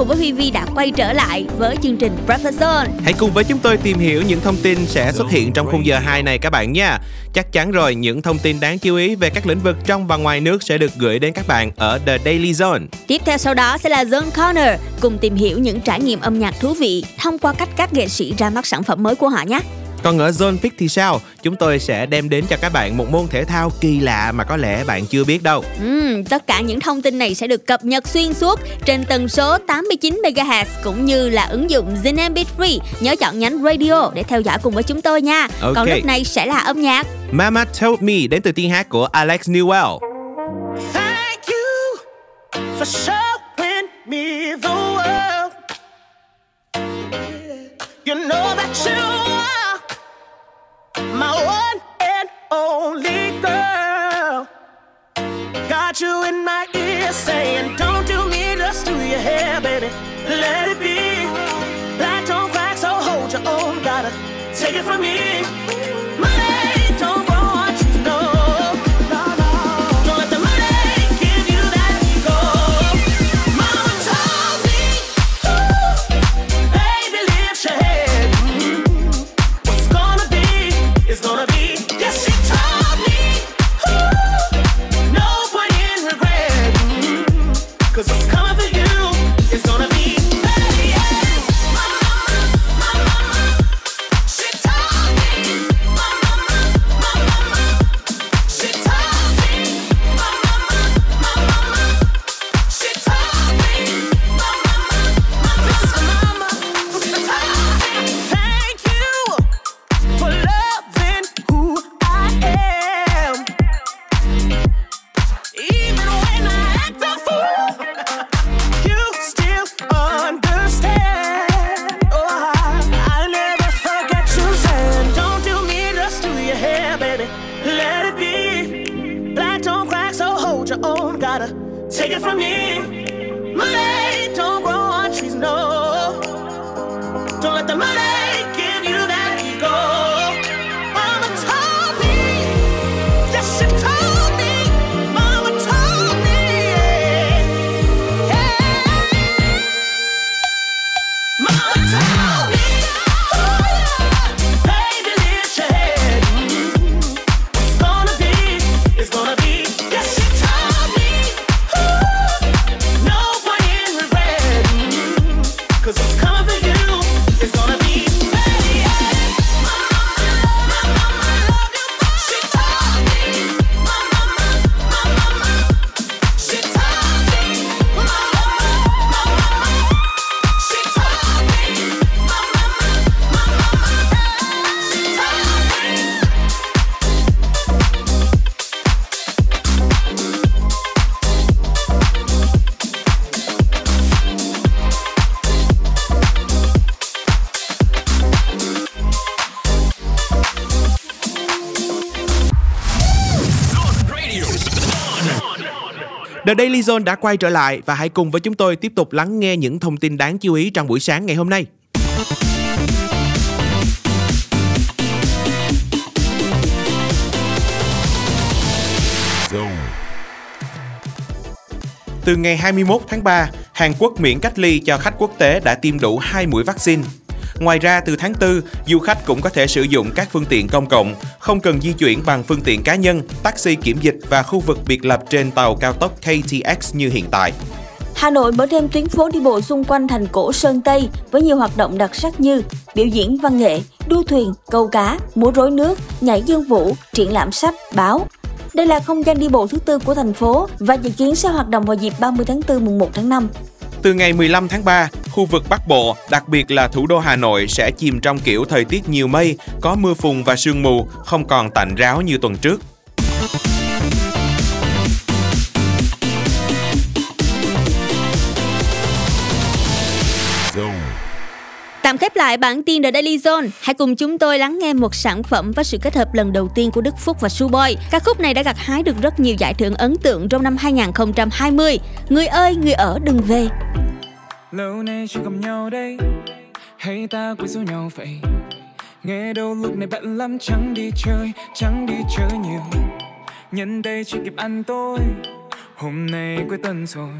cùng với Vivi đã quay trở lại với chương trình Breakfast Zone. Hãy cùng với chúng tôi tìm hiểu những thông tin sẽ xuất hiện trong khung giờ 2 này các bạn nha. Chắc chắn rồi, những thông tin đáng chú ý về các lĩnh vực trong và ngoài nước sẽ được gửi đến các bạn ở The Daily Zone. Tiếp theo sau đó sẽ là Zone Corner, cùng tìm hiểu những trải nghiệm âm nhạc thú vị thông qua cách các nghệ sĩ ra mắt sản phẩm mới của họ nhé. Còn ở Zone Pick thì sao? Chúng tôi sẽ đem đến cho các bạn một môn thể thao kỳ lạ mà có lẽ bạn chưa biết đâu. Ừ, tất cả những thông tin này sẽ được cập nhật xuyên suốt trên tần số 89 MHz cũng như là ứng dụng MP Free. Nhớ chọn nhánh radio để theo dõi cùng với chúng tôi nha. Ok. Còn lúc này sẽ là âm nhạc. Mama Told Me đến từ tiếng hát của Alex Newell. Thank you for showing me the world. You know that you only girl. Got you in my ear saying, Don't do me, just do your hair, baby. Let it be. Black don't crack, so hold your own. Gotta take it from me. The Daily Zone đã quay trở lại và hãy cùng với chúng tôi tiếp tục lắng nghe những thông tin đáng chú ý trong buổi sáng ngày hôm nay. Từ ngày 21 tháng 3, Hàn Quốc miễn cách ly cho khách quốc tế đã tiêm đủ 2 mũi vaccine. Ngoài ra, từ tháng 4, du khách cũng có thể sử dụng các phương tiện công cộng, không cần di chuyển bằng phương tiện cá nhân, taxi kiểm dịch và khu vực biệt lập trên tàu cao tốc KTX như hiện tại. Hà Nội mở thêm tuyến phố đi bộ xung quanh thành cổ Sơn Tây với nhiều hoạt động đặc sắc như biểu diễn văn nghệ, đua thuyền, câu cá, múa rối nước, nhảy dương vũ, triển lãm sách, báo. Đây là không gian đi bộ thứ tư của thành phố và dự kiến sẽ hoạt động vào dịp 30 tháng 4 mùng 1 tháng 5. Từ ngày 15 tháng 3, khu vực Bắc Bộ, đặc biệt là thủ đô Hà Nội sẽ chìm trong kiểu thời tiết nhiều mây, có mưa phùn và sương mù, không còn tạnh ráo như tuần trước. Tạm khép lại bản tin The Daily Zone, hãy cùng chúng tôi lắng nghe một sản phẩm và sự kết hợp lần đầu tiên của Đức Phúc và Suboy. Ca khúc này đã gặt hái được rất nhiều giải thưởng ấn tượng trong năm 2020. Người ơi, người ở đừng về. lâu nay chưa gặp nhau đây hay ta quên số nhau vậy nghe đâu lúc này bận lắm chẳng đi chơi chẳng đi chơi nhiều nhân đây chưa kịp ăn tối hôm nay cuối tuần rồi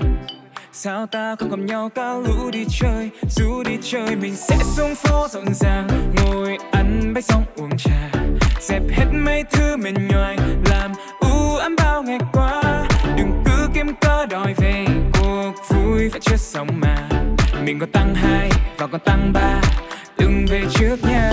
sao ta không gặp nhau cả lũ đi chơi, dù đi chơi mình sẽ xuống phố rộn ràng. Ngồi ăn bánh xong uống trà, dẹp hết mấy thứ mệt nhoài, làm u ám bao ngày qua. Đừng cứ kiếm cớ đòi về, cuộc vui phải chưa xong mà. Mình còn tăng hai và còn tăng ba, đừng về trước nha.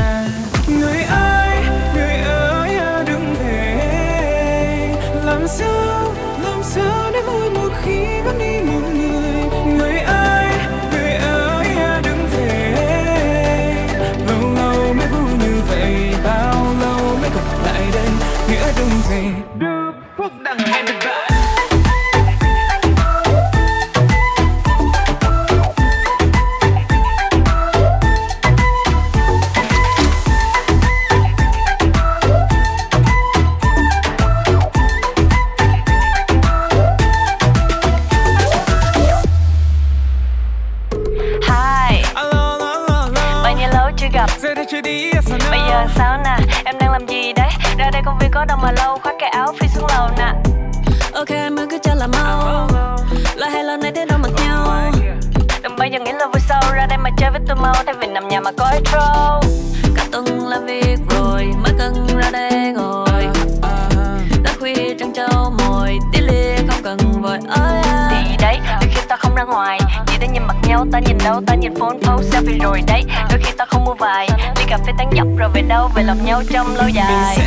áo trong lâu dài.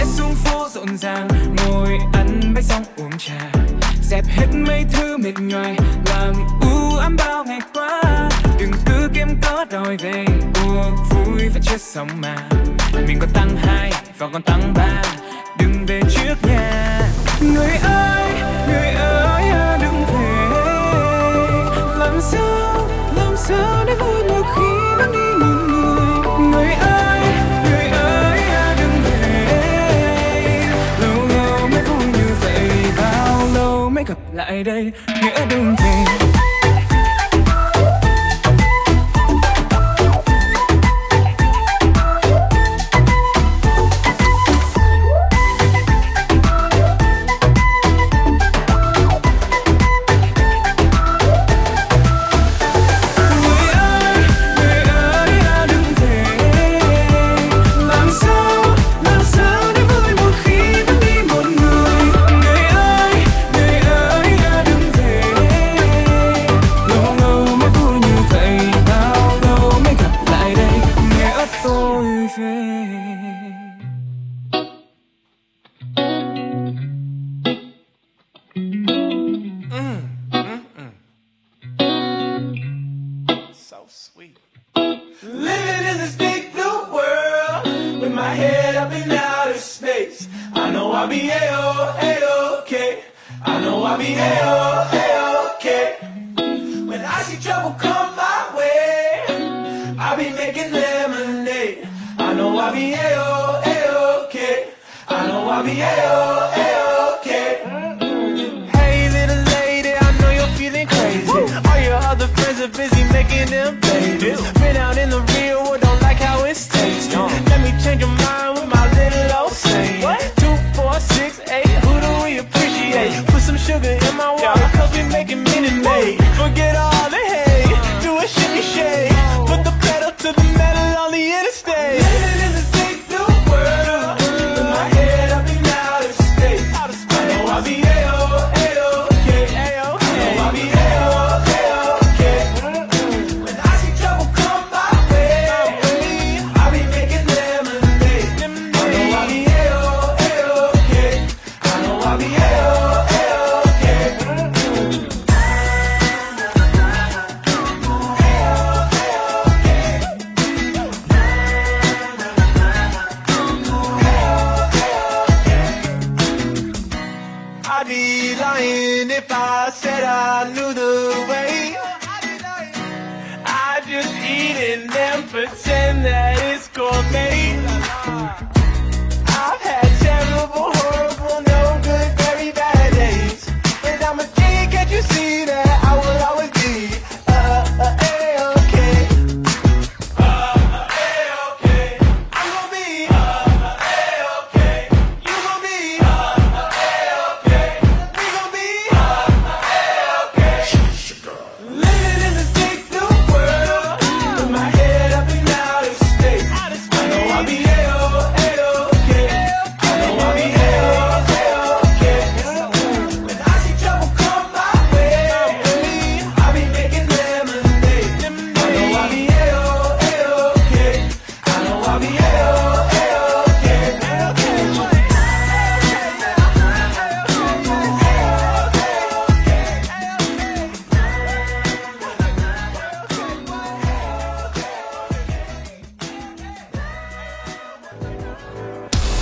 lại đây nghĩa đừng về.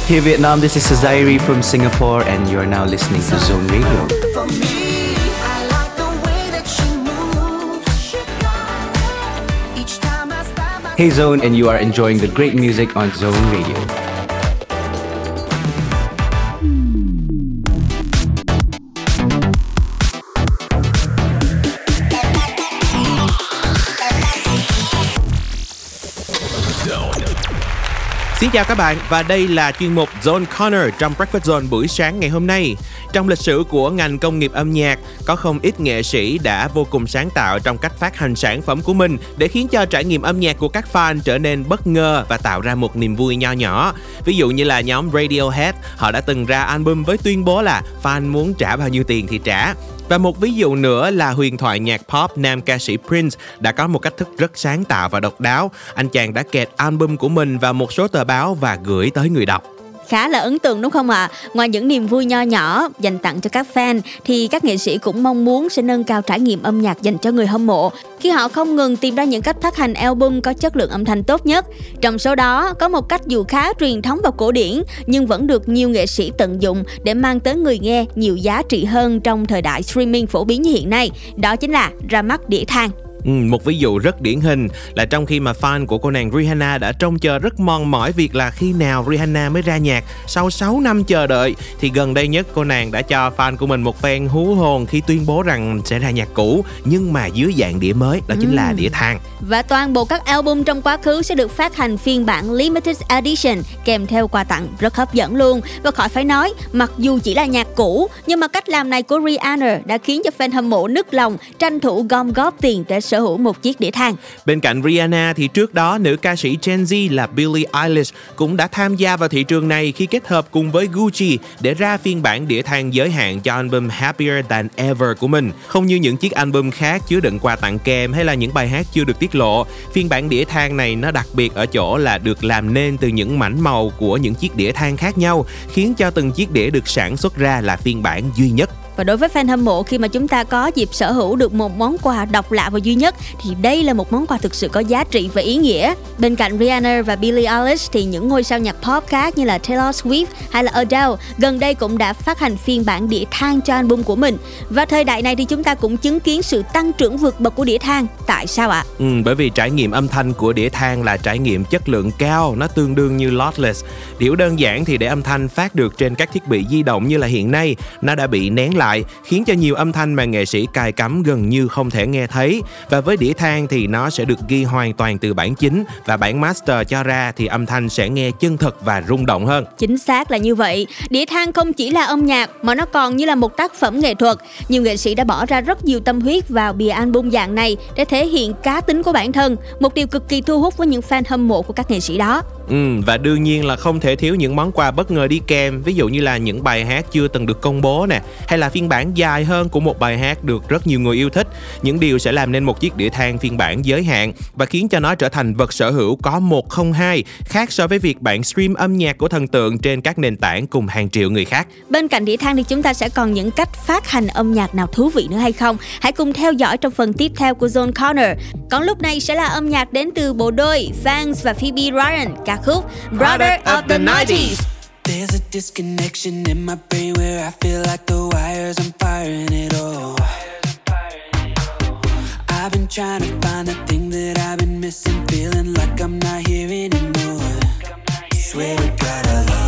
Hey Vietnam, this is Sazairi from Singapore, and you are now listening to Zone Radio. For me, I like the way that she moves. Each time I stop, I Hey Zone, and you are enjoying the great music on Zone Radio. Xin chào các bạn và đây là chuyên mục Zone Corner trong Breakfast Zone buổi sáng ngày hôm nay. Trong lịch sử của ngành công nghiệp âm nhạc, có không ít nghệ sĩ đã vô cùng sáng tạo trong cách phát hành sản phẩm của mình để khiến cho trải nghiệm âm nhạc của các fan trở nên bất ngờ và tạo ra một niềm vui nho nhỏ. Ví dụ như là nhóm Radiohead, họ đã từng ra album với tuyên bố là fan muốn trả bao nhiêu tiền thì trả. Và một ví dụ nữa là huyền thoại nhạc pop nam ca sĩ Prince đã có một cách thức rất sáng tạo và độc đáo. Anh chàng đã kẹt album của mình vào một số tờ báo và gửi tới người đọc khá là ấn tượng, đúng không ạ? Ngoài những niềm vui nho nhỏ dành tặng cho các fan, thì các nghệ sĩ cũng mong muốn sẽ nâng cao trải nghiệm âm nhạc dành cho người hâm mộ khi họ không ngừng tìm ra những cách phát hành album có chất lượng âm thanh tốt nhất. Trong số đó, có một cách dù khá truyền thống và cổ điển, nhưng vẫn được nhiều nghệ sĩ tận dụng để mang tới người nghe nhiều giá trị hơn trong thời đại streaming phổ biến như hiện nay. Đó chính là ra mắt đĩa than. Ừ, một ví dụ rất điển hình là trong khi mà fan của cô nàng Rihanna đã trông chờ rất mòn mỏi việc là khi nào Rihanna mới ra nhạc sau 6 năm chờ đợi thì gần đây nhất cô nàng đã cho fan của mình một phen hú hồn khi tuyên bố rằng sẽ ra nhạc cũ nhưng mà dưới dạng đĩa mới đó chính là đĩa than. Và toàn bộ các album trong quá khứ sẽ được phát hành phiên bản Limited Edition kèm theo quà tặng rất hấp dẫn luôn. Và khỏi phải nói, mặc dù chỉ là nhạc cũ, nhưng mà cách làm này của Rihanna đã khiến cho fan hâm mộ nức lòng tranh thủ gom góp tiền để sở hữu một chiếc đĩa than. Bên cạnh Rihanna thì trước đó nữ ca sĩ Gen Z là Billie Eilish cũng đã tham gia vào thị trường này khi kết hợp cùng với Gucci để ra phiên bản đĩa than giới hạn cho album Happier Than Ever của mình. Không như những chiếc album khác chứa đựng quà tặng kèm hay là những bài hát chưa được tiết lộ, phiên bản đĩa than này nó đặc biệt ở chỗ là được làm nên từ những mảnh màu của những chiếc đĩa than khác nhau, khiến cho từng chiếc đĩa được sản xuất ra là phiên bản duy nhất. Và đối với fan hâm mộ khi mà chúng ta có dịp sở hữu được một món quà độc lạ và duy nhất thì đây là một món quà thực sự có giá trị và ý nghĩa. Bên cạnh Rihanna và Billie Eilish thì những ngôi sao nhạc pop khác như là Taylor Swift hay là Adele gần đây cũng đã phát hành phiên bản đĩa than cho album của mình. Và thời đại này thì chúng ta cũng chứng kiến sự tăng trưởng vượt bậc của đĩa than. Tại sao ạ? Ừ, bởi vì trải nghiệm âm thanh của đĩa than là trải nghiệm chất lượng cao, nó tương đương như lossless. Điều đơn giản thì để âm thanh phát được trên các thiết bị di động như là hiện nay, nó đã bị nén lại, khiến cho nhiều âm thanh mà nghệ sĩ cài cắm gần như không thể nghe thấy. Và với đĩa than thì nó sẽ được ghi hoàn toàn từ bản chính và bản master cho ra thì âm thanh sẽ nghe chân thật và rung động hơn. Chính xác là như vậy. Đĩa than không chỉ là âm nhạc mà nó còn như là một tác phẩm nghệ thuật. Nhiều nghệ sĩ đã bỏ ra rất nhiều tâm huyết vào bìa album dạng này để thể hiện cá tính của bản thân, một điều cực kỳ thu hút với những fan hâm mộ của các nghệ sĩ đó. Ừ, và đương nhiên là không thể thiếu những món quà bất ngờ đi kèm, ví dụ như là những bài hát chưa từng được công bố nè, hay là phiên bản dài hơn của một bài hát được rất nhiều người yêu thích. Những điều sẽ làm nên một chiếc đĩa than phiên bản giới hạn và khiến cho nó trở thành vật sở hữu có một không hai, khác so với việc bạn stream âm nhạc của thần tượng trên các nền tảng cùng hàng triệu người khác. Bên cạnh đĩa than thì chúng ta sẽ còn những cách phát hành âm nhạc nào thú vị nữa hay không? Hãy cùng theo dõi trong phần tiếp theo của Zone Corner. Còn lúc này sẽ là âm nhạc đến từ bộ đôi Vans và Phoebe Ryan, ca khúc Brother of the 90s. There's a disconnection in my brain where I feel like the wires I'm firing it all. I've been trying to find the thing that I've been missing, feeling like I'm not here anymore. Swear to God, I lost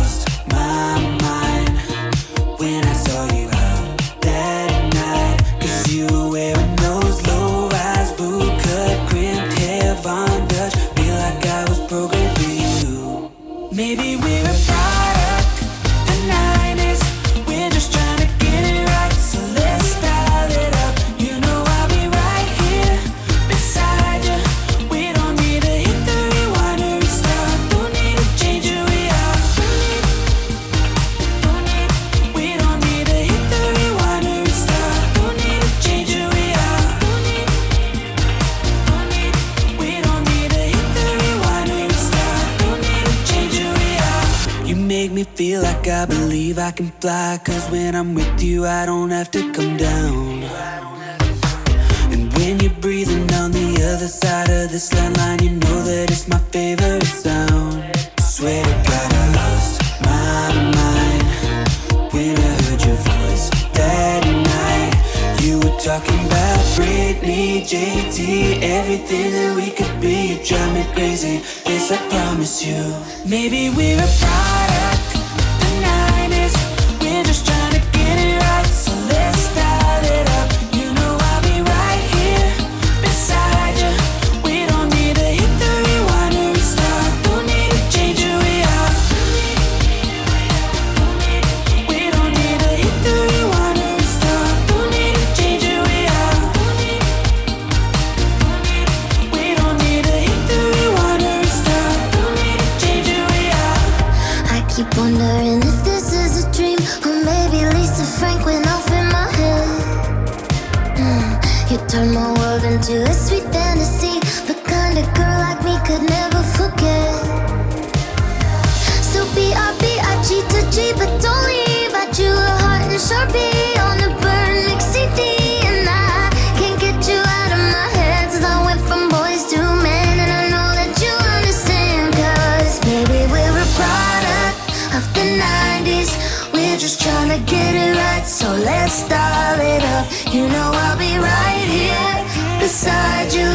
let's it up. You know I'll be right here beside you.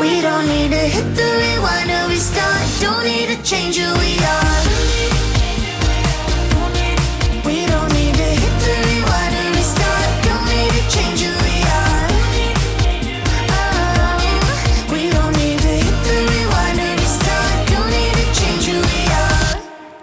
We don't need to hit the rewind or restart. Don't need to change who we are.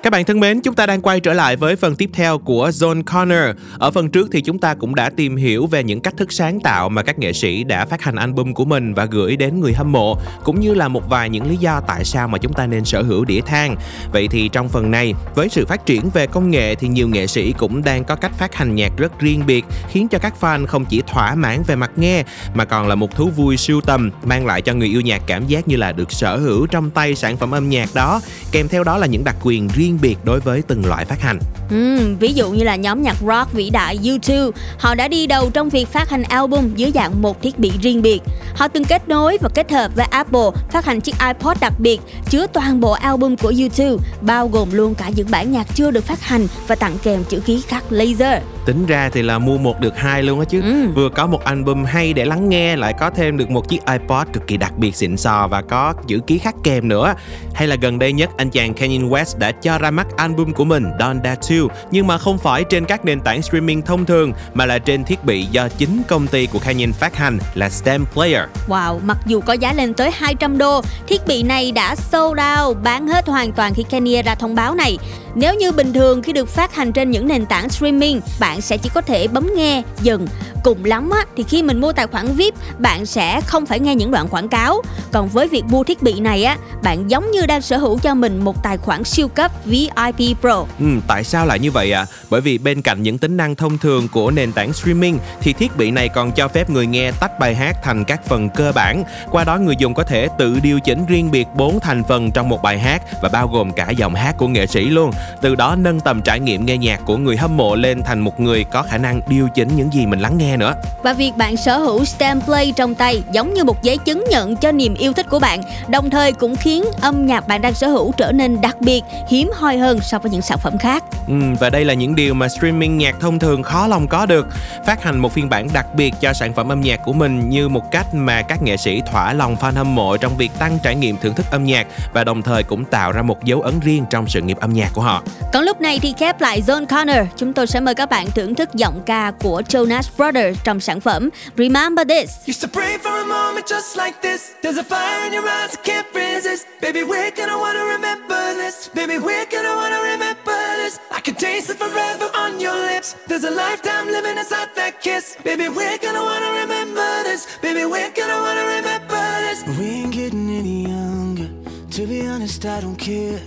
Các bạn thân mến, chúng ta đang quay trở lại với phần tiếp theo của Zone Corner. Ở phần trước thì chúng ta cũng đã tìm hiểu về những cách thức sáng tạo mà các nghệ sĩ đã phát hành album của mình và gửi đến người hâm mộ, cũng như là một vài những lý do tại sao mà chúng ta nên sở hữu đĩa than. Vậy thì trong phần này, với sự phát triển về công nghệ thì nhiều nghệ sĩ cũng đang có cách phát hành nhạc rất riêng biệt, khiến cho các fan không chỉ thỏa mãn về mặt nghe mà còn là một thú vui siêu tầm, mang lại cho người yêu nhạc cảm giác như là được sở hữu trong tay sản phẩm âm nhạc đó, kèm theo đó là những đặc quyền riêng biệt đối với từng loại phát hành. Ừm, ví dụ như là nhóm nhạc rock vĩ đại U2, họ đã đi đầu trong việc phát hành album dưới dạng một thiết bị riêng biệt. Họ từng kết nối và kết hợp với Apple phát hành chiếc iPod đặc biệt chứa toàn bộ album của U2, bao gồm luôn cả những bản nhạc chưa được phát hành và tặng kèm chữ ký khắc laser. Tính ra thì là mua một được hai luôn á chứ. Ừ. Vừa có một album hay để lắng nghe, lại có thêm được một chiếc iPod cực kỳ đặc biệt xịn sò và có chữ ký khắc kèm nữa. Hay là gần đây nhất anh chàng Kanye West đã cho ra mắt album của mình Don That Too, nhưng mà không phải trên các nền tảng streaming thông thường mà là trên thiết bị do chính công ty của Kanye phát hành là Stem Player. Wow, mặc dù có giá lên tới 200 đô, thiết bị này đã sold out, bán hết hoàn toàn khi Kanye ra thông báo này. Nếu như bình thường khi được phát hành trên những nền tảng streaming, bạn sẽ chỉ có thể bấm nghe, dừng. Cùng lắm á, thì khi mình mua tài khoản VIP, bạn sẽ không phải nghe những đoạn quảng cáo. Còn với việc mua thiết bị này á, bạn giống như đang sở hữu cho mình một tài khoản siêu cấp VIP Pro. Ừ, tại sao lại như vậy ạ? À? Bởi vì bên cạnh những tính năng thông thường của nền tảng streaming thì thiết bị này còn cho phép người nghe tách bài hát thành các phần cơ bản. Qua đó người dùng có thể tự điều chỉnh riêng biệt 4 thành phần trong một bài hát và bao gồm cả giọng hát của nghệ sĩ luôn. Từ đó nâng tầm trải nghiệm nghe nhạc của người hâm mộ lên thành một người có khả năng điều chỉnh những gì mình lắng nghe nữa. Và việc bạn sở hữu Stem Play trong tay giống như một giấy chứng nhận cho niềm yêu thích của bạn, đồng thời cũng khiến âm nhạc bạn đang sở hữu trở nên đặc biệt, hiếm hoi hơn so với những sản phẩm khác. Ừ, và đây là những điều mà streaming nhạc thông thường khó lòng có được. Phát hành một phiên bản đặc biệt cho sản phẩm âm nhạc của mình như một cách mà các nghệ sĩ thỏa lòng fan hâm mộ trong việc tăng trải nghiệm thưởng thức âm nhạc và đồng thời cũng tạo ra một dấu ấn riêng trong sự nghiệp âm nhạc của họ. Còn lúc này thì khép lại Zone Corner, chúng tôi sẽ mời các bạn thưởng thức giọng ca của Jonas Brothers trong sản phẩm Remember This. Used to pray for a moment just like this. There's a fire in your eyes I can't resist. Baby, we're gonna wanna remember this. Baby, we're gonna wanna remember this. I can taste it forever on your lips. There's a lifetime living inside that kiss. Baby, we're gonna wanna remember this. Baby, we're gonna wanna remember this. We ain't getting any younger. To be honest, I don't care.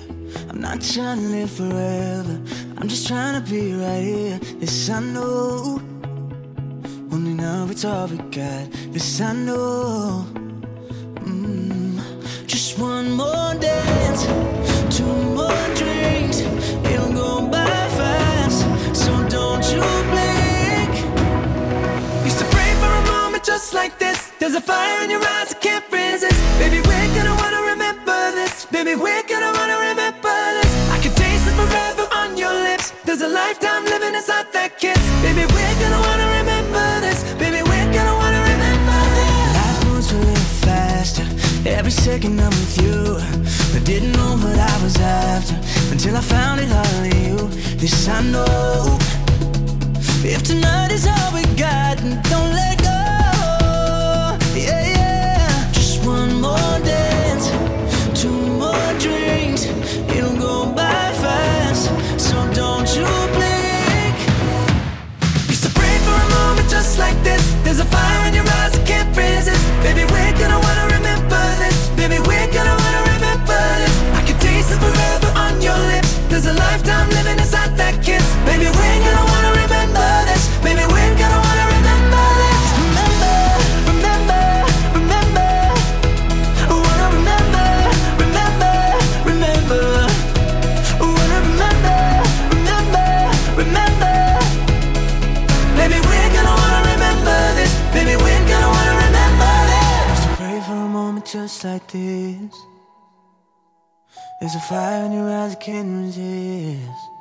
I'm not trying to live forever. I'm just trying to be right here. This I know. Only now it's all we got. This I know. Mm. Just one more dance, two more checking I'm with you. I didn't know what I was after until I found it all in you. This I know. If tonight is all we got, don't let go. Yeah, yeah. Just one more dance, two more drinks. It'll go by fast, so don't you blink. Used to pray for a moment just like this. There's a fire in your eyes I can't resist. Baby, There's a fire in your eyes I can't resist.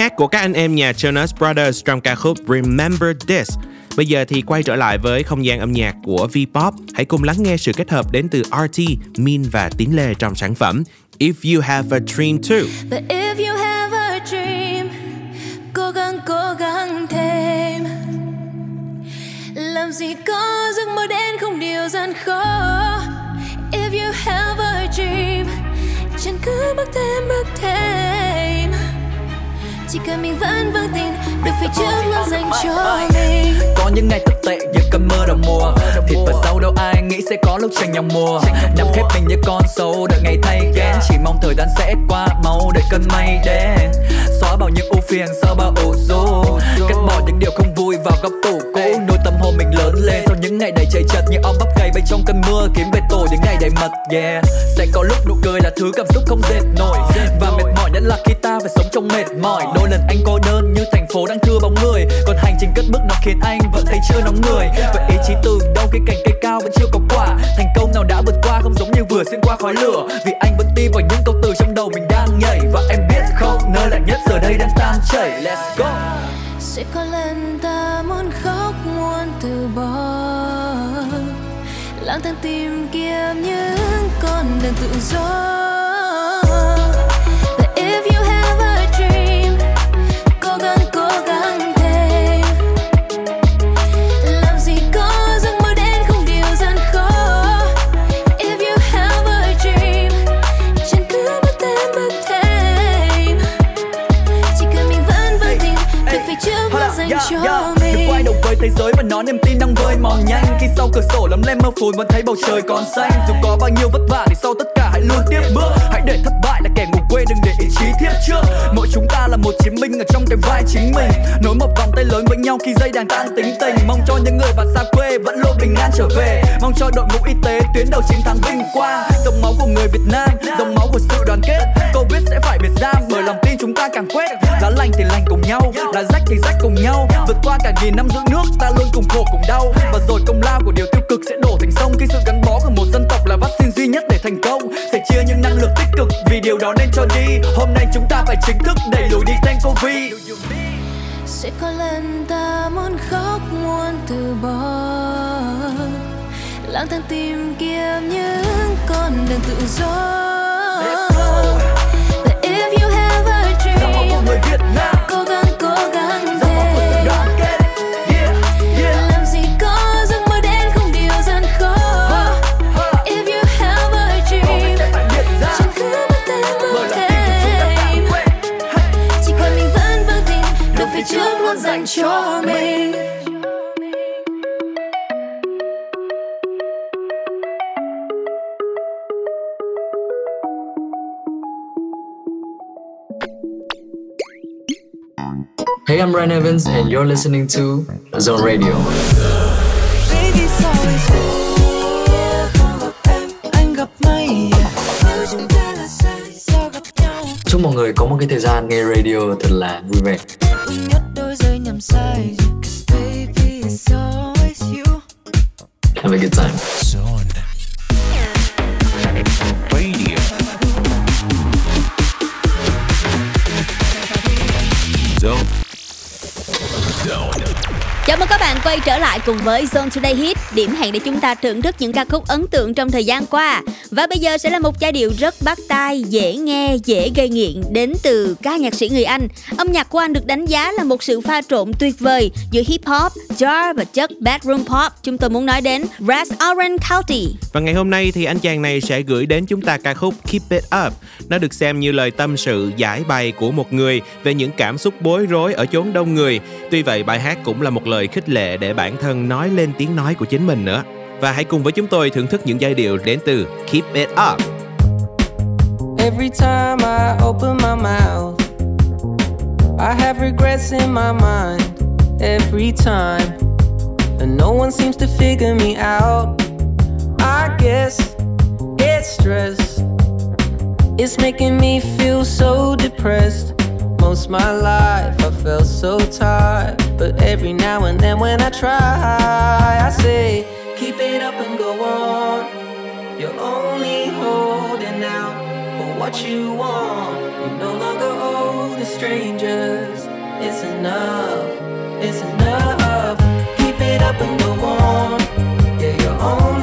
Hát của các anh em nhà Jonas Brothers trong ca khúc Remember This. Bây giờ thì quay trở lại với không gian âm nhạc của V-pop. Hãy cùng lắng nghe sự kết hợp đến từ RT, Min và Tín Lê trong sản phẩm If You Have a Dream Too. But if you have a dream Cố gắng cố gắng thêm Làm gì có giấc mơ đến không điều gian khó If you have a dream Chẳng cứ bước thêm bước thêm chỉ cần mình vẫn vững tin Được phía trước luôn dành cho mình. Có những ngày thật tệ như cơn mưa đầu mùa. Thịt và dâu đâu ai nghĩ sẽ có lúc tranh nhau mùa Nằm khép mình như con sâu đợi ngày thay ghen Chỉ mong thời gian sẽ qua mau đợi cơn mây đến. Xóa bao những ưu phiền sau bao ủ rũ. Cắt bỏ những điều không vui vào góc tủ cũ Nuôi mình lớn lên. Sau những ngày đầy chạy chật Như ong bắp cày bay trong cơn mưa, kiếm về tổ những ngày đầy mật, Yeah. Sẽ có lúc nụ cười là thứ cảm xúc không dệt nổi. Và mệt mỏi nhất là khi ta phải sống trong mệt mỏi. Đôi lần anh cô đơn như thành phố đang thưa bóng người. Còn hành trình cất bước nó khiến anh vẫn thấy chưa nóng người. Vậy ý chí từ đâu khi cành cây cao vẫn chưa có quả? Thành công nào đã vượt qua không giống như vừa xuyên qua khói lửa. Vì anh vẫn tin vào những câu từ trong đầu mình đang nhảy. Và em biết không, nơi lạnh nhất giờ đây đang tan chảy. Let's go. Sẽ có lần ta muốn khóc từ bỏ. Lang thang tìm kiếm những con đường tự do. Lấm vẫn thấy bầu trời còn xanh. Dù có bao nhiêu vất vả thì sau tất cả hãy luôn tiếp bước. Hãy để thất bại là kẻ ngủ quên đừng để ý chí thiếp trước. Mỗi chúng ta là một chiến binh ở trong cái vai chính mình. Nối một vòng tay lớn với nhau khi dây đàn tan tính tình. Mong cho những người bạn xa quê vẫn luôn bình an trở về. Mong cho đội ngũ y tế tuyến đầu chiến thắng vinh quang. Dòng máu của người Việt Nam, dòng máu của sự đoàn kết. Covid sẽ phải biệt giam bởi lòng tin chúng ta càng quét. Lá lành thì lành cùng nhau, lá rách thì rách cùng nhau. Vượt qua cả nghìn năm giữ nước ta luôn cùng khổ cùng đau. Và rồi công lao của điều Hôm nay chúng ta phải chính thức đẩy lùi đi tên Covid. Sẽ có lần ta muốn khóc, muốn từ bỏ. Lang thang tìm kiếm những con đường tự do. Hey, I'm Ryan Evans, and you're listening to Zone Radio. Chúc mọi người có một cái thời gian nghe radio thật là vui vẻ. Have a good time. Radio. Các bạn quay trở lại cùng với Zone Today Hit, điểm hẹn để chúng ta thưởng thức những ca khúc ấn tượng trong thời gian qua. Và bây giờ sẽ là một giai điệu rất bắt tai, dễ nghe, dễ gây nghiện đến từ ca nhạc sĩ người Anh. Âm nhạc của anh được đánh giá là một sự pha trộn tuyệt vời giữa hip hop, jar và chất bedroom pop. Chúng tôi muốn nói đến Ras Oren County. Và ngày hôm nay thì anh chàng này sẽ gửi đến chúng ta ca khúc Keep It Up. Nó được xem như lời tâm sự giải bày của một người về những cảm xúc bối rối ở chốn đông người. Tuy vậy bài hát cũng là một lời khích lệ để bản thân nói lên tiếng nói của chính mình nữa. Và hãy cùng với chúng tôi thưởng thức những giai điệu đến từ Keep It Up. Every time I open my mouth, I have regrets in my mind. Every time, and no one seems to figure me out. I guess it's stress. It's making me feel so depressed. Most my life I felt so tired, but every now and then when I try, I say, keep it up and go on. You're only holding out for what you want. You no longer owe the strangers. It's enough. It's enough. Keep it up and go on. Yeah, you're only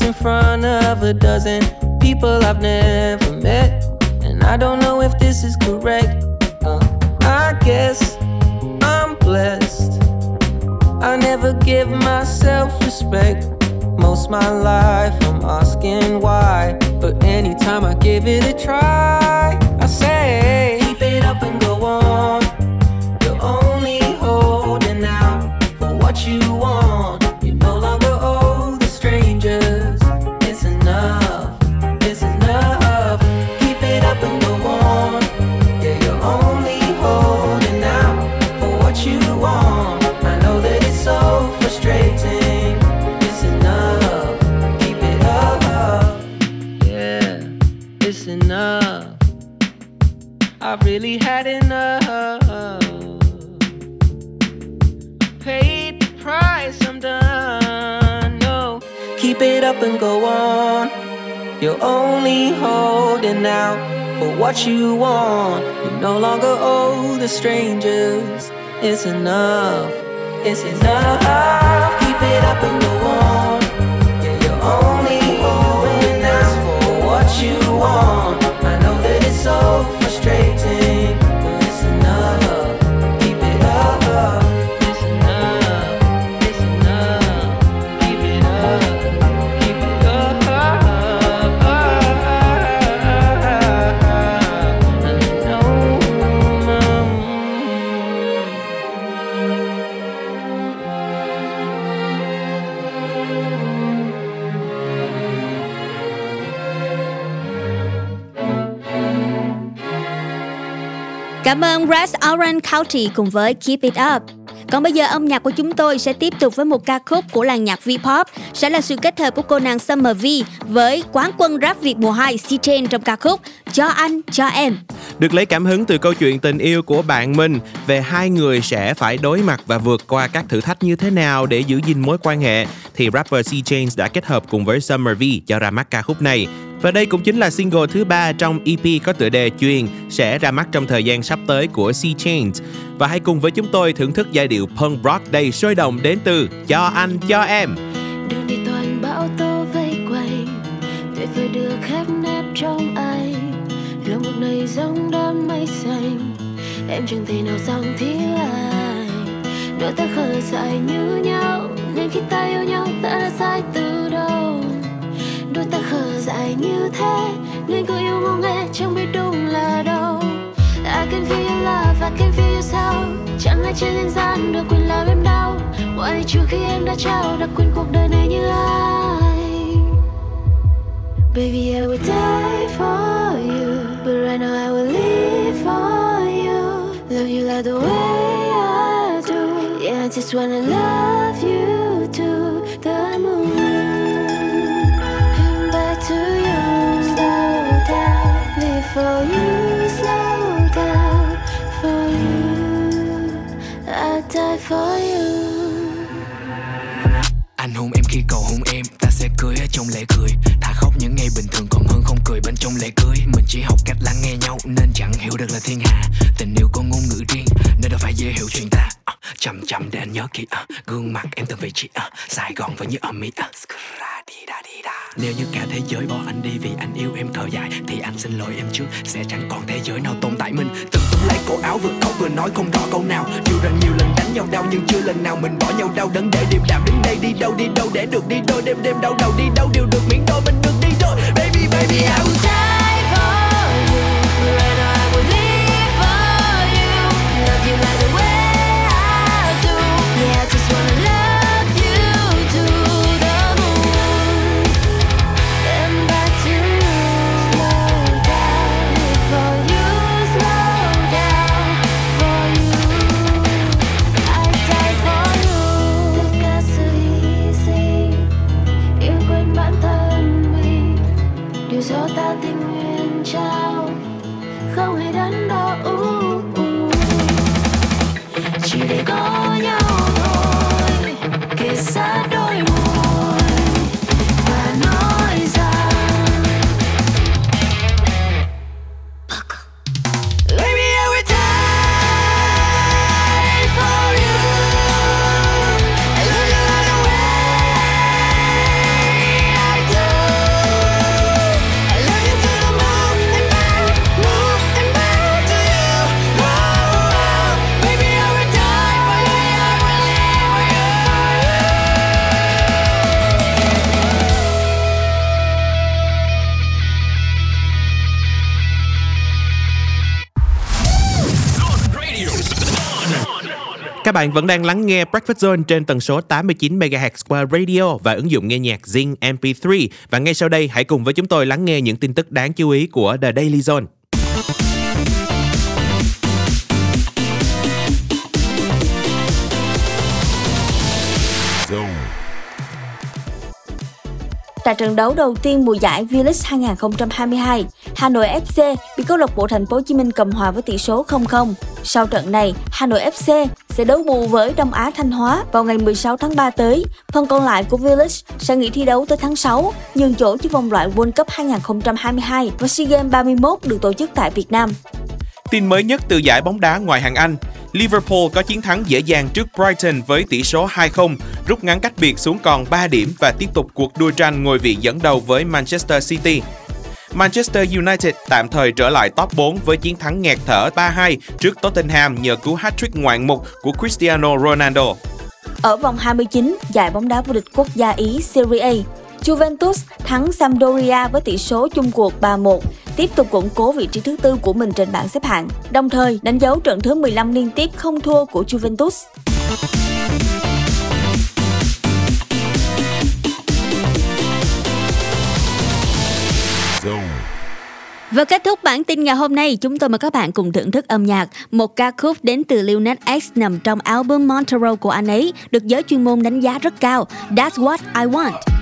in front of a dozen people I've never met. And I don't know if this is correct. Uh, I guess I'm blessed. I never give myself respect. Most my life I'm asking why. But anytime I give it a try, what you want. You no longer owe the strangers. It's enough. It's enough. Keep it up and go on. Cảm ơn Ras Orange County cùng với Keep It Up. Còn bây giờ âm nhạc của chúng tôi sẽ tiếp tục với một ca khúc của làng nhạc V-pop sẽ là sự kết hợp của cô nàng Summer V với quán quân rap Việt mùa 2 C-Chain trong ca khúc Cho anh, cho em. Được lấy cảm hứng từ câu chuyện tình yêu của bạn mình về hai người sẽ phải đối mặt và vượt qua các thử thách như thế nào để giữ gìn mối quan hệ thì rapper C Chains đã kết hợp cùng với Summer V cho ra mắt ca khúc này. Và đây cũng chính là single thứ ba trong EP có tựa đề Chuyên sẽ ra mắt trong thời gian sắp tới của Sea Change. Và hãy cùng với chúng tôi thưởng thức giai điệu punk rock đầy sôi động đến từ Cho anh cho em. đường đi toàn bão tố vây quay, tuyệt vời được khép nép trong anh lòng ngực này giống đám mây xanh em chẳng thể nào dòng thiếu ai. đôi ta khờ dại như nhau nên khi ta yêu nhau ta đã sai từ khờ như thế. Nên cứ yêu ngô nghe chẳng biết đúng là đâu. I can feel love, I can feel you sao Chẳng ai trên nhân gian được quyền làm em đau. Ngoại trừ khi em đã trao, đã quên cuộc đời này như ai. Baby, I would die for you, But right now I will live for you. Love you like the way I do. Yeah, I just wanna love you too. For you Slow down For you I die for you Anh hôn em khi cầu hôn em Ta sẽ cười ở trong lễ cười Thà khóc những ngày bình thường còn hơn không cười bên trong lễ cưới. Mình chỉ học cách lắng nghe nhau Nên chẳng hiểu được là thiên hạ. Tình yêu có ngôn ngữ riêng Nên đâu phải dễ hiểu chuyện ta. À, Chậm chậm để anh nhớ kỹ à, Gương mặt em từng vị trí à, Sài Gòn vẫn như ở Mỹ à. Nếu như cả thế giới bỏ anh đi vì anh yêu em thở dài, Thì anh xin lỗi em trước. Sẽ chẳng còn thế giới nào tồn tại mình. Từng túm lấy cổ áo vừa khóc, vừa nói không rõ câu nào. Dù rằng nhiều lần đánh nhau đau, nhưng chưa lần nào mình bỏ nhau đau. Đớn để điềm đạm đến đây, đi đâu đi đâu để được đi đôi. Đêm đêm đau đầu đi đâu đều được miễn đôi, mình được đi đôi. Baby baby, I will Các bạn vẫn đang lắng nghe Breakfast Zone trên tần số 89 MHz qua radio và ứng dụng nghe nhạc Zing MP3 và ngay sau đây, hãy cùng với chúng tôi lắng nghe những tin tức đáng chú ý của The Daily Zone. Tại trận đấu đầu tiên mùa giải V-League 2022, Hà Nội FC bị câu lạc bộ Thành phố Hồ Chí Minh cầm hòa với tỷ số 0-0. Sau trận này, Hà Nội FC sẽ đấu bù với Đông Á Thanh Hóa vào ngày 16 tháng 3 tới. Phần còn lại của V-League sẽ nghỉ thi đấu tới tháng 6, nhường chỗ cho vòng loại World Cup 2022 và SEA Games 31 được tổ chức tại Việt Nam. Tin mới nhất từ giải bóng đá ngoại hạng Anh, Liverpool có chiến thắng dễ dàng trước Brighton với tỷ số 2-0, rút ngắn cách biệt xuống còn 3 điểm và tiếp tục cuộc đua tranh ngôi vị dẫn đầu với Manchester City. Manchester United tạm thời trở lại top 4 với chiến thắng nghẹt thở 3-2 trước Tottenham nhờ cú hat-trick ngoạn mục của Cristiano Ronaldo. Ở vòng 29, giải bóng đá vô địch quốc gia Ý Serie A, Juventus thắng Sampdoria với tỷ số chung cuộc 3-1, tiếp tục củng cố vị trí thứ tư của mình trên bảng xếp hạng, đồng thời đánh dấu trận thứ 15 liên tiếp không thua của Juventus. Và kết thúc bản tin ngày hôm nay, chúng tôi mời các bạn cùng thưởng thức âm nhạc. Một ca khúc đến từ Lil Nas X nằm trong album Montero của anh ấy, được giới chuyên môn đánh giá rất cao. That's what I want.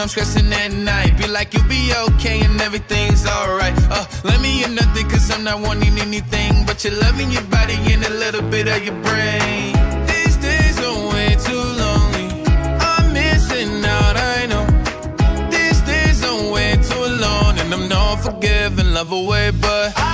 I'm stressing at night. Be like, you'll be okay and everything's alright. Uh, let me in nothing, cause I'm not wanting anything. But you're loving your body and a little bit of your brain. These days are way too lonely. I'm missing out, I know. These days are way too long, And I'm not forgiving, love away, but. I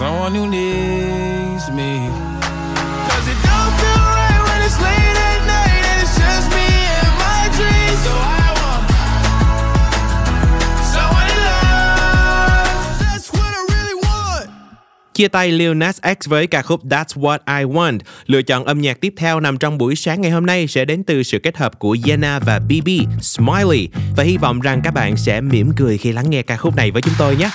someone who needs me. Cause it don't feel right when it's late at night and it's just me and my dreams. So I want someone in love. That's what I really want. Chia tay Lil Nas X với ca khúc That's What I Want. Lựa chọn âm nhạc tiếp theo nằm trong buổi sáng ngày hôm nay sẽ đến từ sự kết hợp của Yena và BB Smiley và hy vọng rằng các bạn sẽ mỉm cười khi lắng nghe ca khúc này với chúng tôi nhé.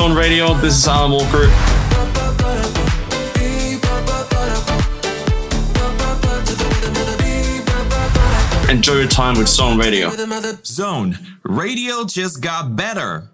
Zone Radio. This is Alan Walker. Enjoy your time with Zone Radio. Zone Radio just got better.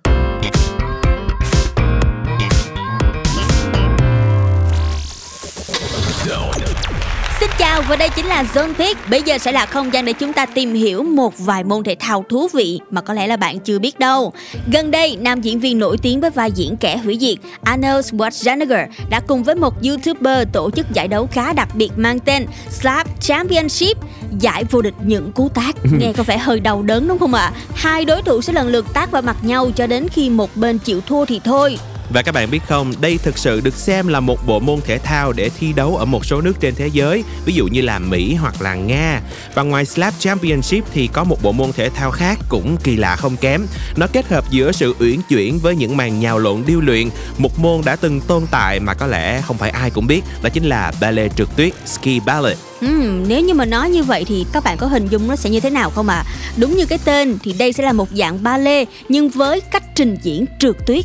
Chào và đây chính là Zone Pick. Bây giờ sẽ là không gian để chúng ta tìm hiểu một vài môn thể thao thú vị mà có lẽ là bạn chưa biết đâu. Gần đây, nam diễn viên nổi tiếng với vai diễn kẻ hủy diệt Arnold Schwarzenegger đã cùng với một YouTuber tổ chức giải đấu khá đặc biệt mang tên Slap Championship, giải vô địch những cú tác. Nghe có vẻ hơi đau đớn đúng không ạ? Hai đối thủ sẽ lần lượt tác vào mặt nhau cho đến khi một bên chịu thua thì thôi. Và các bạn biết không, đây thực sự được xem là một bộ môn thể thao để thi đấu ở một số nước trên thế giới, ví dụ như là Mỹ hoặc là Nga. Và ngoài Slap Championship thì có một bộ môn thể thao khác cũng kỳ lạ không kém. Nó kết hợp giữa sự uyển chuyển với những màn nhào lộn điêu luyện, một môn đã từng tồn tại mà có lẽ không phải ai cũng biết, đó chính là ballet trượt tuyết ski ballet. Ừ, nếu như mà nói như vậy thì các bạn có hình dung nó sẽ như thế nào không ạ? À? Đúng như cái tên thì đây sẽ là một dạng ballet nhưng với cách trình diễn trượt tuyết.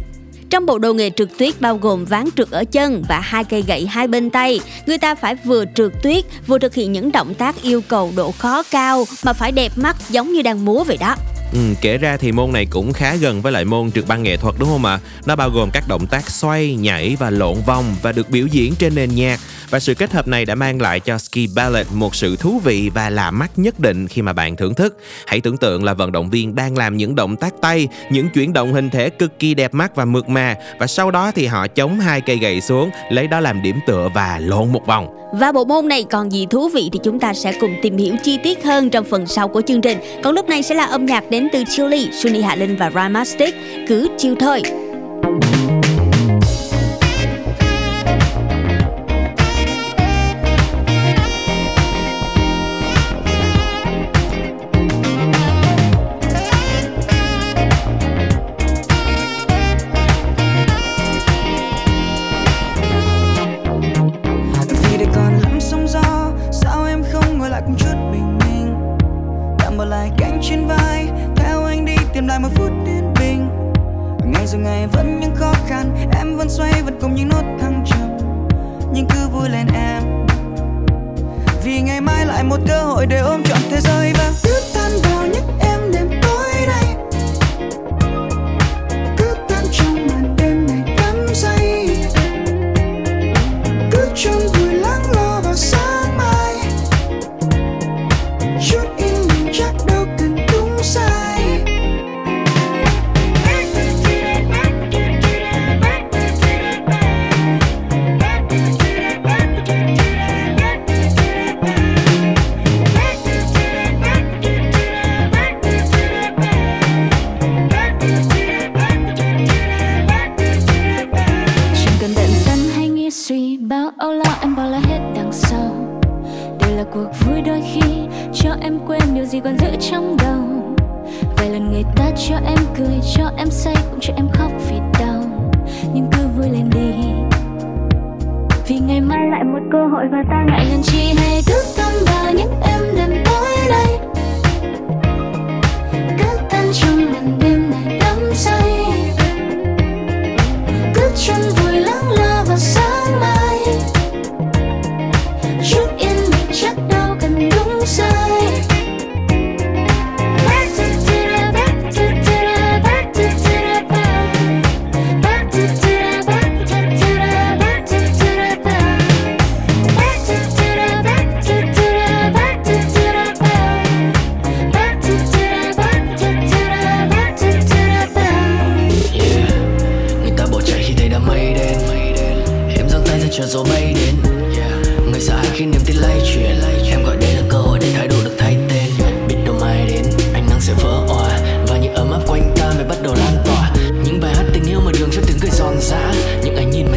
Trong bộ đồ nghề trượt tuyết bao gồm ván trượt ở chân và hai cây gậy hai bên tay, người ta phải vừa trượt tuyết vừa thực hiện những động tác yêu cầu độ khó cao mà phải đẹp mắt giống như đang múa vậy đó. Ừ, kể ra thì môn này cũng khá gần với lại môn trượt băng nghệ thuật đúng không ạ? Nó bao gồm các động tác xoay, nhảy và lộn vòng và được biểu diễn trên nền nhạc. Và sự kết hợp này đã mang lại cho ski ballet một sự thú vị và lạ mắt nhất định khi mà bạn thưởng thức. Hãy tưởng tượng là vận động viên đang làm những động tác tay, những chuyển động hình thể cực kỳ đẹp mắt và mượt mà và sau đó thì họ chống hai cây gậy xuống, lấy đó làm điểm tựa và lộn một vòng. Và bộ môn này còn gì thú vị thì chúng ta sẽ cùng tìm hiểu chi tiết hơn trong phần sau của chương trình. Còn lúc này sẽ là âm nhạc đến từ Chili, Sunny Hạ Linh và Rhymastic. Cứ chiêu thôi. Những nốt thăng trầm, nhưng cứ vui lên em. Vì ngày mai lại một cơ hội để ôm trọn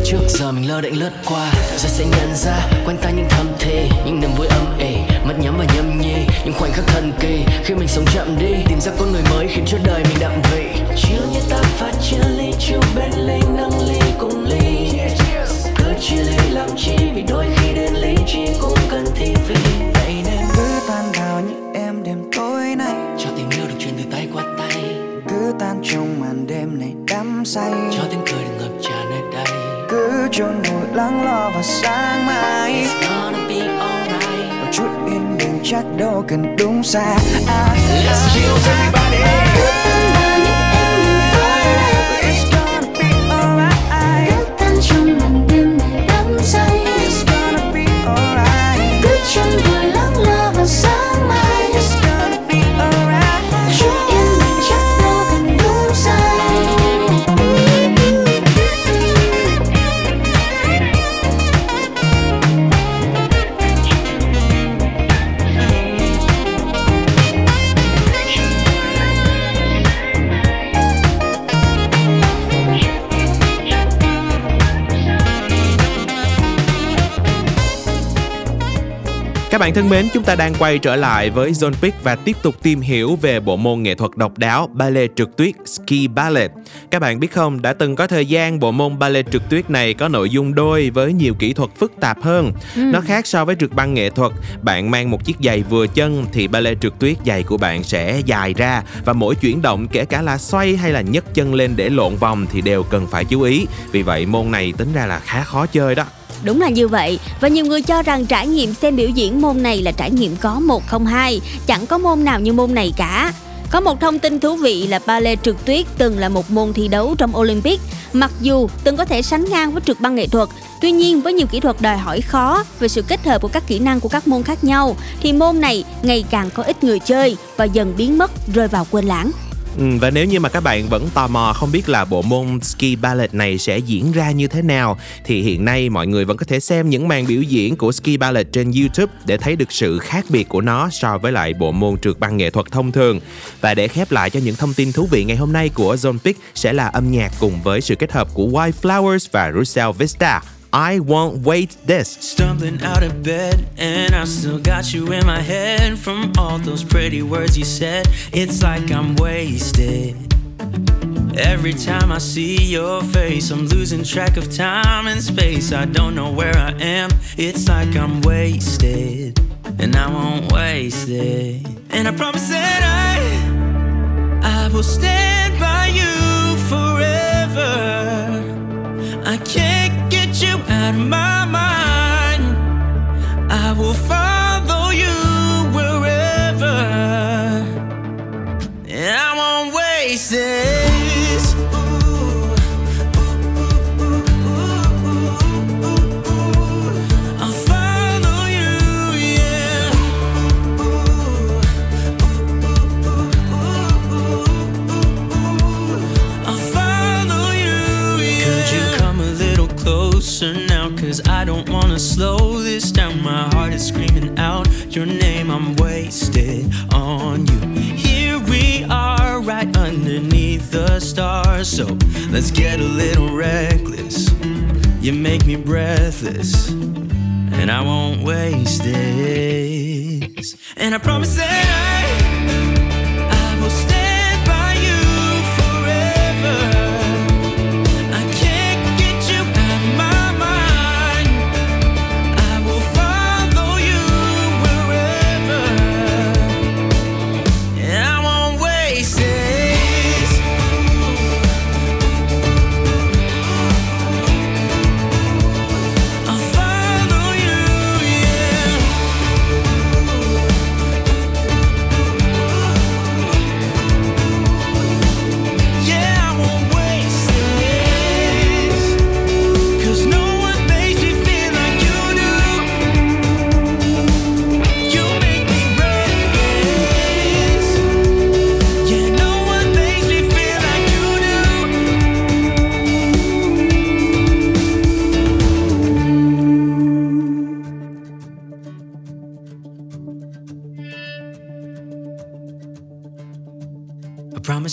trước giờ mình lơ đễnh lướt qua. Rồi sẽ nhận ra quanh ta những thầm thề Những niềm vui âm ỉ mắt nhắm và nhâm nhi Những khoảnh khắc thần kỳ. Khi mình sống chậm đi Tìm ra con người mới khiến cho đời mình đậm vị. Chiều như ta pha chia ly chiều bên ly nâng ly cùng ly. Cứ chia ly làm chi vì đôi khi đến lý trí cũng cần thi vị. Vậy nên cứ tan vào những em đêm tối này cho tình yêu được truyền từ tay qua tay. Cứ tan trong màn đêm này đắm say. Cho tiếng chôn vùi lắng lo vào sáng mai. It's gonna be alright. Một chút yên bình chắc đâu cần đúng sai à, Let's chill everybody Các bạn thân mến, chúng ta đang quay trở lại với Zone Pick và tiếp tục tìm hiểu về bộ môn nghệ thuật độc đáo ballet trượt tuyết Ski Ballet. Các bạn biết không, đã từng có thời gian bộ môn ballet trượt tuyết này có nội dung đôi với nhiều kỹ thuật phức tạp hơn. Ừ. Nó khác so với trượt băng nghệ thuật. Bạn mang một chiếc giày vừa chân thì ballet trượt tuyết giày của bạn sẽ dài ra và mỗi chuyển động kể cả là xoay hay là nhấc chân lên để lộn vòng thì đều cần phải chú ý. Vì vậy môn này tính ra là khá khó chơi đó. Đúng là như vậy. Và nhiều người cho rằng trải nghiệm xem biểu diễn môn này là trải nghiệm có một không hai. Chẳng có môn nào như môn này cả. Có một thông tin thú vị là ballet trượt tuyết từng là một môn thi đấu trong Olympic. Mặc dù từng có thể sánh ngang với trượt băng nghệ thuật, Tuy nhiên với nhiều kỹ thuật đòi hỏi khó về sự kết hợp của các kỹ năng của các môn khác nhau, Thì môn này ngày càng có ít người chơi và dần biến mất, rơi vào quên lãng. Ừ, và nếu như mà các bạn vẫn tò mò không biết là bộ môn ski ballet này sẽ diễn ra như thế nào thì hiện nay mọi người vẫn có thể xem những màn biểu diễn của ski ballet trên YouTube để thấy được sự khác biệt của nó so với lại bộ môn trượt băng nghệ thuật thông thường. Và để khép lại cho những thông tin thú vị ngày hôm nay của Zone Pick sẽ là âm nhạc cùng với sự kết hợp của White Flowers và Russell Vista. I won't wait this. Stumbling out of bed, and I still got you in my head from all those pretty words you said. It's like I'm wasted. Every time I see your face, I'm losing track of time and space. I don't know where I am. It's like I'm wasted, and I won't waste it. And I promise that I, I will stand by you forever. I can't out of my mind. I will follow I don't wanna slow this down. My heart is screaming out your name. I'm wasted on you. Here we are, right underneath the stars. So let's get a little reckless. You make me breathless, and I won't waste this. And I promise that I,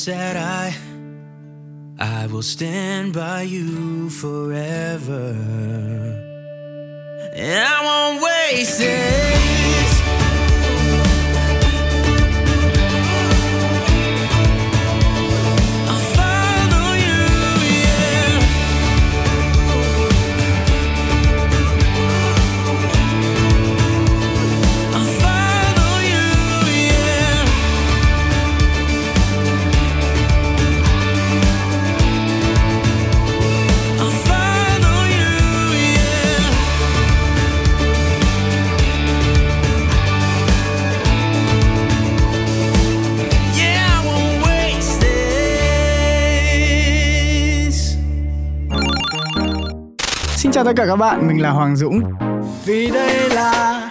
promise that I I will stand by you forever. And I won't waste this. Chào tất cả các bạn, mình là Hoàng Dũng. Vì đây là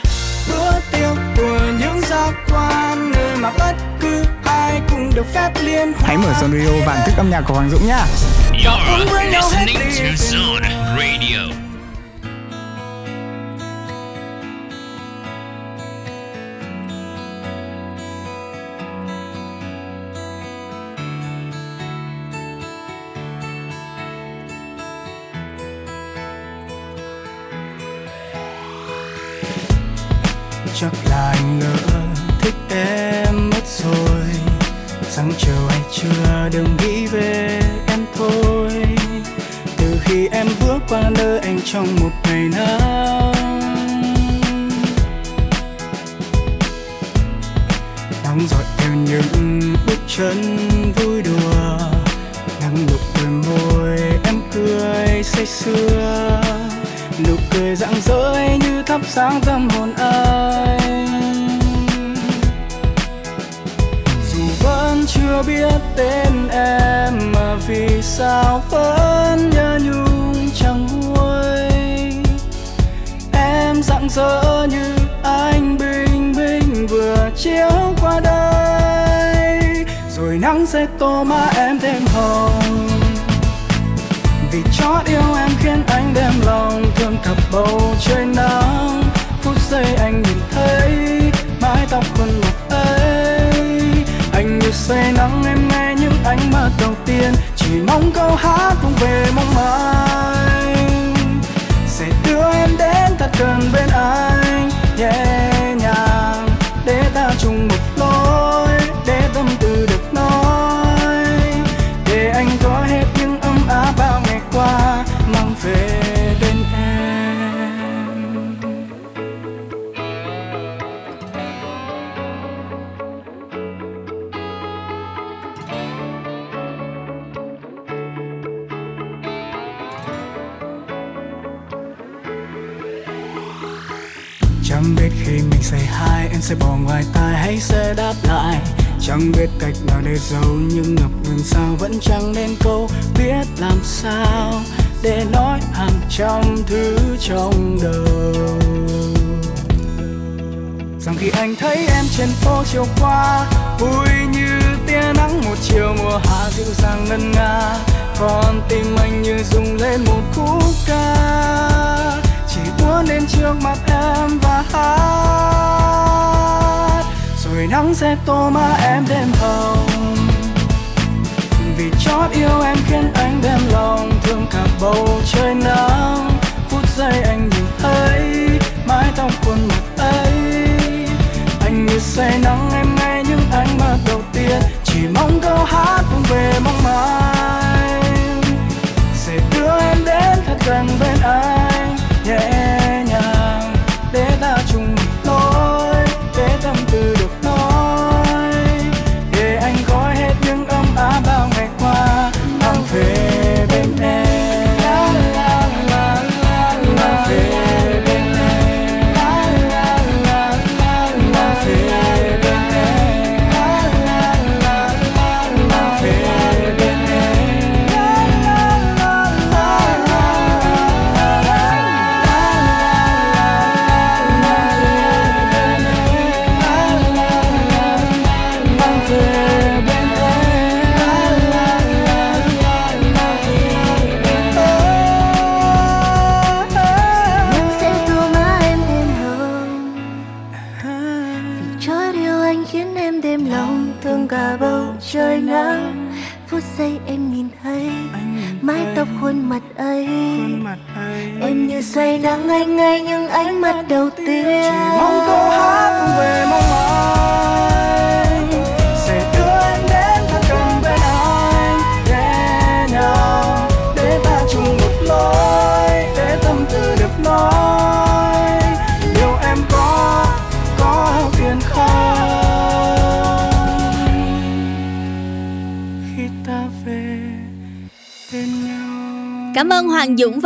bữa tiệc của những giác quan nơi mà bất cứ ai cũng được phép liên hoan. Hãy mở Zone Radio và thức âm nhạc của Hoàng Dũng nhá. You're listening to Zone Radio. Chưa đừng nghĩ về em thôi. Từ khi em bước qua nơi anh trong một ngày nắng. Nắng dọi theo những bước chân vui đùa. Nắng nụ cười môi em cười say sưa. Nụ cười rạng rỡ như thắp sáng tâm hồn anh. Dù vẫn chưa biết tên em mà vì sao vẫn nhớ nhung chẳng nguôi? Em rạng rỡ như anh bình minh vừa chiếu qua đây, rồi nắng sẽ tô má em thêm hồng. Vì chót yêu em khiến anh đem lòng thương thập bầu trời nắng. Phút giây anh nhìn thấy mái tóc khuôn mặt ấy, anh như say nắng em nghe ánh mắt đầu tiên chỉ mong câu hát vang về mong manh nắng sẽ tô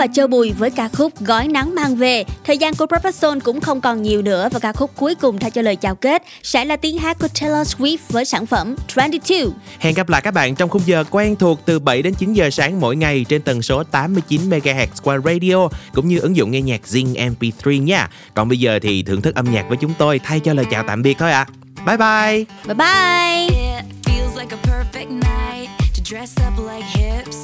và Châu Bùi với ca khúc Gói nắng mang về. Thời gian của Purple Soul cũng không còn nhiều nữa và ca khúc cuối cùng thay cho lời chào kết sẽ là tiếng hát của Taylor Swift với sản phẩm 22. Hẹn gặp lại các bạn trong khung giờ quen thuộc từ 7 đến 9 giờ sáng mỗi ngày trên tần số 89 MHz qua radio cũng như ứng dụng nghe nhạc Zing MP3 nha. Còn bây giờ thì thưởng thức âm nhạc với chúng tôi thay cho lời chào tạm biệt thôi ạ. Bye bye. Bye bye. It feels like a perfect night to dress up like hipsters